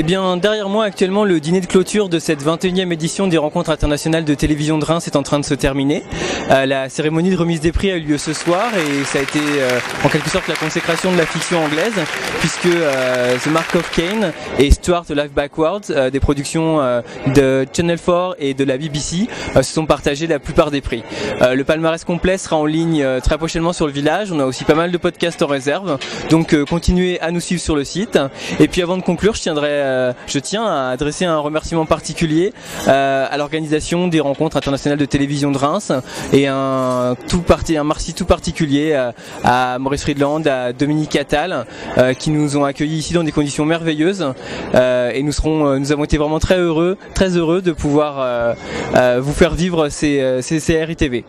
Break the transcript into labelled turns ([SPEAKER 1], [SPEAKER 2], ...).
[SPEAKER 1] Eh bien, derrière moi actuellement, le dîner de clôture de cette 21e édition des rencontres internationales de télévision de Reims est en train de se terminer. Euh, la cérémonie de remise des prix a eu lieu ce soir et ça a été euh, en quelque sorte la consécration de la fiction anglaise puisque euh, The Mark of Kane et Stuart Life Backwards, des productions de Channel 4 et de la BBC, se sont partagés la plupart des prix. le palmarès complet sera en ligne très prochainement sur le village. On a aussi pas mal de podcasts en réserve, donc continuez à nous suivre sur le site. Et puis avant de conclure, je tiendrai je tiens à adresser un remerciement particulier à l'organisation des rencontres internationales de télévision de Reims et un tout parti, un merci tout particulier euh, à, Maurice Friedland, à Dominique Attal, qui nous ont accueillis ici dans des conditions merveilleuses et nous serons, nous avons été vraiment très heureux, très heureux de pouvoir vous faire vivre ces, ces, ces RITV.